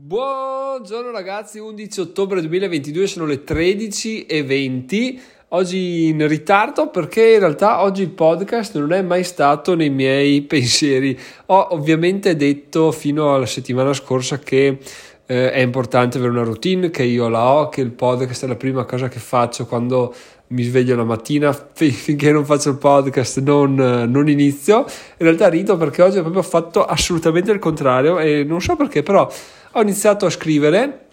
Buongiorno ragazzi, 11 ottobre 2022 sono le 13.20. Oggi in ritardo perché in realtà oggi il podcast non è mai stato nei miei pensieri. Ho ovviamente detto fino alla settimana scorsa che eh, è importante avere una routine, che io la ho, che il podcast è la prima cosa che faccio quando mi sveglio la mattina, finché non faccio il podcast non, non, inizio. In realtà rido perché oggi ho proprio fatto assolutamente il contrario e non so perché, però ho iniziato a scrivere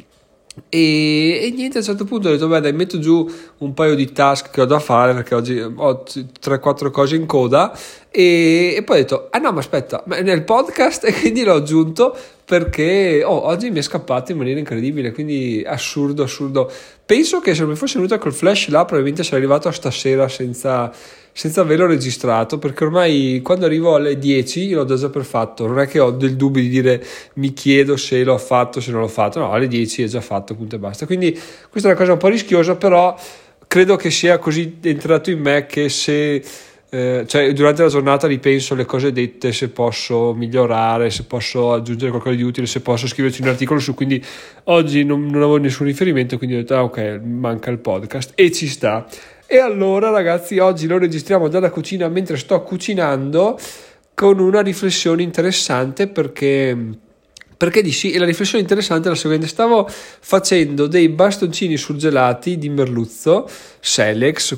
e, e, niente, a un certo punto ho detto, beh dai, metto giù un paio di task che ho da fare perché oggi ho 3-4 cose in coda e, e, poi ho detto, ah no, ma aspetta, ma nel podcast e quindi l'ho aggiunto perché oh, oggi mi è scappato in maniera incredibile, quindi assurdo, assurdo. Penso che se non mi fosse venuta col flash là probabilmente sarei arrivato a stasera senza senza averlo registrato perché ormai quando arrivo alle 10 l'ho già per fatto non è che ho del dubbio di dire mi chiedo se l'ho fatto se non l'ho fatto no alle 10 è già fatto punto e basta quindi questa è una cosa un po' rischiosa però credo che sia così entrato in me che se eh, cioè, durante la giornata ripenso alle cose dette, se posso migliorare, se posso aggiungere qualcosa di utile, se posso scriverci un articolo su. Quindi oggi non, non avevo nessun riferimento, quindi ho detto: ah, ok, manca il podcast e ci sta. E allora ragazzi, oggi lo registriamo dalla cucina mentre sto cucinando con una riflessione interessante perché perché di sì, e la riflessione interessante è la seguente: stavo facendo dei bastoncini surgelati di merluzzo, Selex,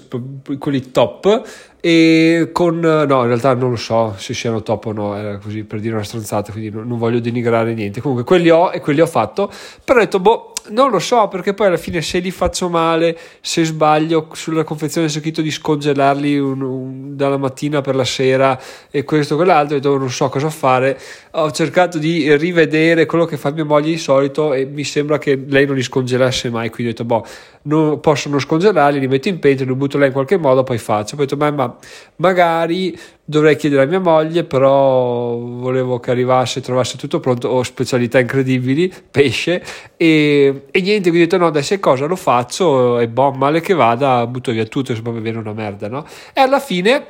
quelli top, e con no, in realtà non lo so se siano top o no, era così per dire una stronzata, quindi non, non voglio denigrare niente. Comunque, quelli ho e quelli ho fatto, però ho detto, boh non lo so perché poi alla fine se li faccio male, se sbaglio sulla confezione c'è scritto di scongelarli un, un, dalla mattina per la sera e questo e quell'altro, e non so cosa fare. Ho cercato di rivedere quello che fa mia moglie di solito e mi sembra che lei non li scongelasse mai, quindi ho detto boh, non, posso non scongelarli, li metto in pentola, li butto là in qualche modo, poi faccio. Poi ho detto ma, ma magari dovrei chiedere a mia moglie, però volevo che arrivasse, trovasse tutto pronto, ho specialità incredibili, pesce, e, e niente, quindi ho detto no, dai, se cosa lo faccio, e boh, male che vada, butto via tutto, se poi viene una merda, no? E alla fine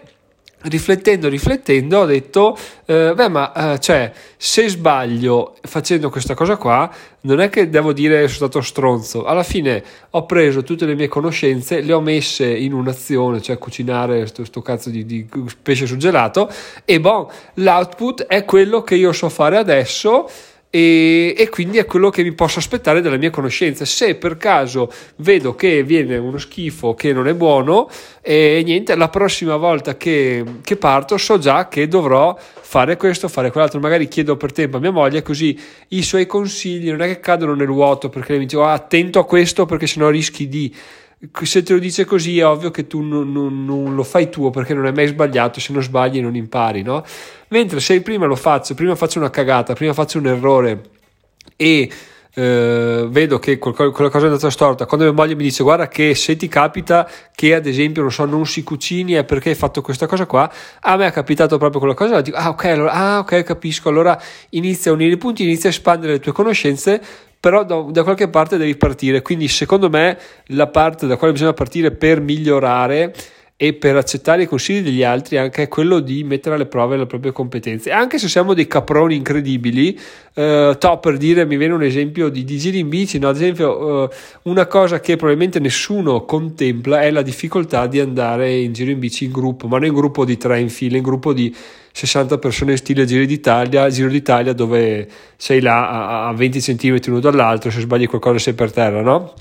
riflettendo, riflettendo, ho detto, eh, beh, ma eh, cioè, se sbaglio facendo questa cosa qua, non è che devo dire sono stato stronzo. Alla fine ho preso tutte le mie conoscenze, le ho messe in un'azione, cioè cucinare questo cazzo di, di, pesce surgelato, e boh, l'output è quello che io so fare adesso e, e, quindi è quello che mi posso aspettare dalla mia conoscenza. Se per caso vedo che viene uno schifo che non è buono, e niente, la prossima volta che, che parto so già che dovrò fare questo, fare quell'altro. Magari chiedo per tempo a mia moglie, così i suoi consigli non è che cadono nel vuoto perché mi dice oh, attento a questo perché sennò rischi di se te lo dice così è ovvio che tu non, non, non, lo fai tuo perché non hai mai sbagliato, se non sbagli non impari, no? Mentre se prima lo faccio, prima faccio una cagata, prima faccio un errore e eh, vedo che quella cosa è andata storta, quando mia moglie mi dice guarda che se ti capita che ad esempio non so non si cucini è perché hai fatto questa cosa qua, a me è capitato proprio quella cosa, dico ah ok, allora, ah, ok capisco, allora inizia a unire i punti, inizia a espandere le tue conoscenze però da, da, qualche parte devi partire. Quindi, secondo me, la parte da quale bisogna partire per migliorare e per accettare i consigli degli altri anche è quello di mettere alle prove le proprie competenze. Anche se siamo dei caproni incredibili, eh, to, per dire, mi viene un esempio di, di giri in bici, no? ad esempio, eh, una cosa che probabilmente nessuno contempla è la difficoltà di andare in giro in bici in gruppo, ma non in gruppo di tre in fila, in gruppo di 60 persone in stile Giro d'Italia, Giro d'Italia dove sei là a, 20 cm uno dall'altro, se sbagli qualcosa sei per terra, no?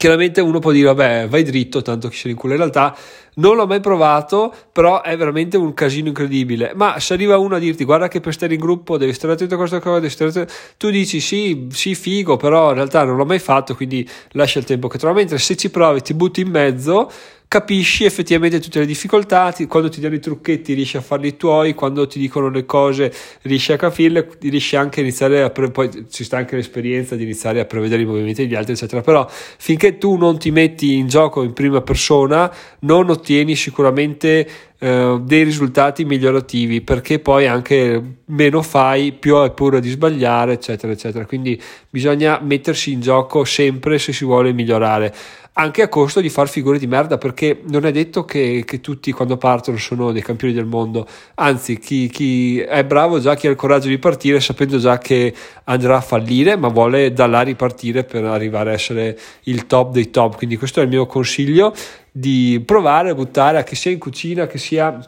Chiaramente uno può dire, vabbè, vai dritto, tanto chi se ne incula. In realtà non l'ho mai provato, però è veramente un casino incredibile. Ma se arriva uno a dirti, guarda che per stare in gruppo devi stare attento a questa cosa, devi stare attento... tu dici sì, sì, figo, però in realtà non l'ho mai fatto, quindi lascia il tempo che trova. Mentre se ci provi, ti butti in mezzo capisci effettivamente tutte le difficoltà, ti, quando ti danno i trucchetti riesci a farli tuoi, quando ti dicono le cose riesci a capirle, riesci anche a iniziare a, pre- poi ci sta anche l'esperienza di iniziare a prevedere i movimenti degli altri, eccetera, però finché tu non ti metti in gioco in prima persona non ottieni sicuramente eh, dei risultati migliorativi perché poi anche meno fai più hai paura di sbagliare eccetera eccetera. Quindi bisogna mettersi in gioco sempre se si vuole migliorare anche a costo di far figure di merda perché non è detto che, che tutti quando partono sono dei campioni del mondo. Anzi chi, chi, è bravo già chi ha il coraggio di partire sapendo già che andrà a fallire ma vuole da là ripartire per arrivare a essere il top dei top. Quindi questo è il mio consiglio di provare a buttare che sia in cucina che sia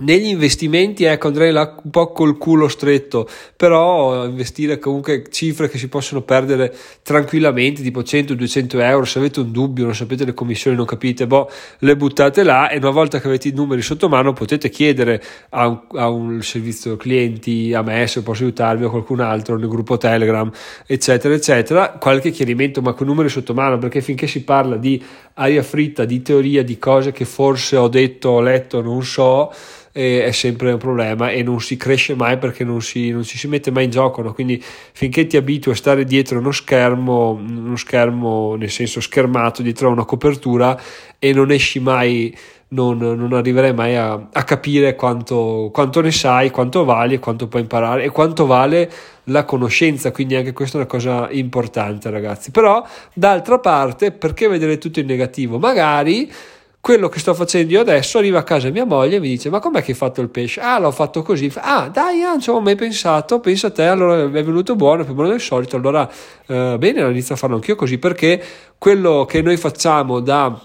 negli investimenti, ecco, andrei là un po' col culo stretto, però investire comunque cifre che si possono perdere tranquillamente, tipo 100-200 euro. Se avete un dubbio, non sapete le commissioni, non capite, boh, le buttate là e una volta che avete i numeri sotto mano potete chiedere a un, a un servizio clienti, a me se posso aiutarvi o a qualcun altro nel gruppo Telegram, eccetera, eccetera, qualche chiarimento, ma con numeri sotto mano, perché finché si parla di aria fritta, di teoria, di cose che forse ho detto, ho letto, non so è sempre un problema e non si cresce mai perché non si, non ci si mette mai in gioco. No? Quindi finché ti abitui a stare dietro uno schermo, uno schermo nel senso schermato dietro a una copertura e non esci mai. Non, non arriverai mai a, a capire quanto, quanto, ne sai, quanto vali e quanto puoi imparare e quanto vale la conoscenza. Quindi anche questa è una cosa importante, ragazzi. Però, d'altra parte, perché vedere tutto in negativo? Magari quello che sto facendo io adesso arriva a casa mia moglie e mi dice ma com'è che hai fatto il pesce? ah l'ho fatto così ah dai non ci avevo mai pensato pensa a te allora è venuto buono più buono del solito allora eh, bene inizio a farlo anch'io così perché quello che noi facciamo da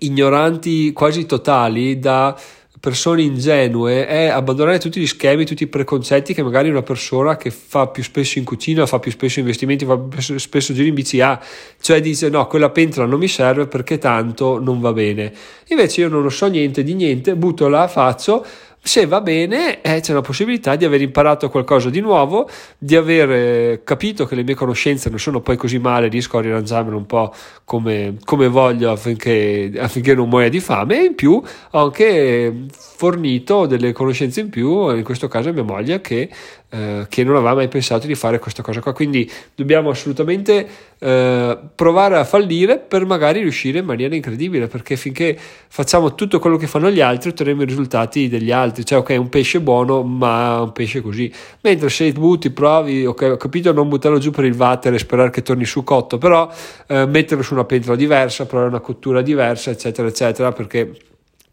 ignoranti quasi totali da persone ingenue è abbandonare tutti gli schemi, tutti i preconcetti che magari una persona che fa più spesso in cucina, fa più spesso investimenti, fa più spesso giri in bici ha, cioè dice no, quella pentola non mi serve perché tanto non va bene. Invece io non lo so niente di niente, butto là, faccio, se va bene eh, c'è una possibilità di aver imparato qualcosa di nuovo, di aver eh, capito che le mie conoscenze non sono poi così male, riesco a riarrangiarmelo un po' come, come voglio affinché, affinché, non muoia di fame. E in più ho anche fornito delle conoscenze in più, in questo caso a mia moglie che eh, che non aveva mai pensato di fare questa cosa qua. Quindi dobbiamo assolutamente eh, provare a fallire per magari riuscire in maniera incredibile, perché finché facciamo tutto quello che fanno gli altri otterremo i risultati degli altri. Cioè, ok, un pesce buono, ma un pesce così. Mentre se butti, provi, ok, ho capito, non buttarlo giù per il water e sperare che torni su cotto, però eh, metterlo su una pentola diversa, provare una cottura diversa, eccetera, eccetera, perché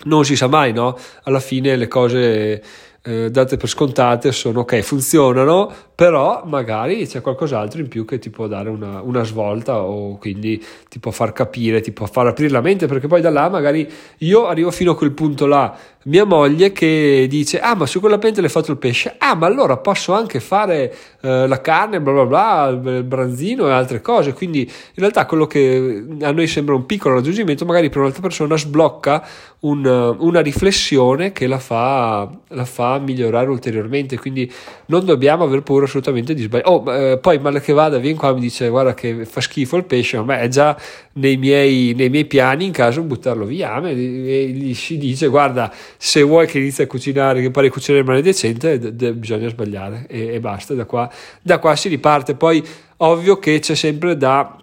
non si sa mai, no? Alla fine le cose eh, date per scontate sono ok, funzionano, però magari c'è qualcos'altro in più che ti può dare una, una, svolta o quindi ti può far capire, ti può far aprire la mente, perché poi da là magari io arrivo fino a quel punto là, mia moglie che dice ah ma su quella pentola hai fatto il pesce, ah ma allora posso anche fare eh, la carne, bla bla bla, il branzino e altre cose, quindi in realtà quello che a noi sembra un piccolo raggiungimento magari per un'altra persona sblocca un, una riflessione che la fa, la fa migliorare ulteriormente. Quindi non dobbiamo aver paura assolutamente di sbagliare. Oh, eh, poi male che vada, viene qua e mi dice guarda che fa schifo il pesce, ma è già nei miei, nei miei piani in caso buttarlo via. E gli si dice guarda, se vuoi che inizi a cucinare, che pari a cucinare in maniera decente, d- d- bisogna sbagliare e, e basta. Da qua, da qua si riparte. Poi ovvio che c'è sempre da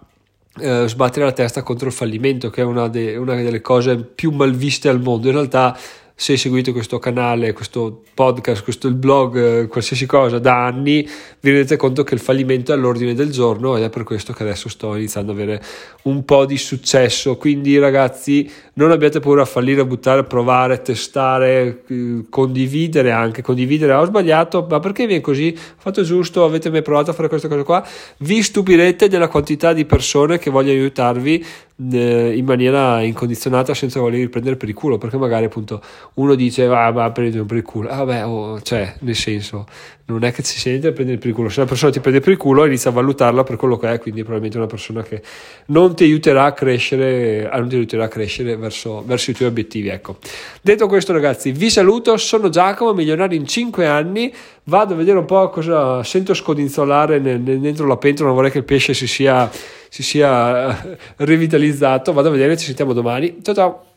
Uh, sbattere la testa contro il fallimento, che è una, de- una, delle cose più malviste al mondo. In realtà, se seguite questo canale, questo podcast, questo blog, eh, qualsiasi cosa da anni, vi rendete conto che il fallimento è all'ordine del giorno ed è per questo che adesso sto iniziando ad avere un po' di successo. Quindi ragazzi, non abbiate paura a fallire, a buttare, a provare, testare, eh, condividere anche, condividere, ho sbagliato, ma perché viene così? Ho fatto giusto, avete mai provato a fare questa cosa qua? Vi stupirete della quantità di persone che vogliono aiutarvi in maniera incondizionata senza voler prendere per il culo perché magari appunto uno dice ah prendi per il culo. Ah oh, cioè nel senso non è che si sente a prendere per il culo. Se una persona ti prende per il culo inizia a valutarla per quello che è quindi probabilmente è una persona che non ti aiuterà a crescere non ti aiuterà a crescere verso, verso i tuoi obiettivi ecco. Detto questo ragazzi vi saluto. Sono Giacomo milionario in 5 anni vado a vedere un po' cosa sento scodinzolare nel, nel, dentro la pentola non vorrei che il pesce si sia si sia rivitalizzato. Vado a vedere, ci sentiamo domani. Ciao ciao.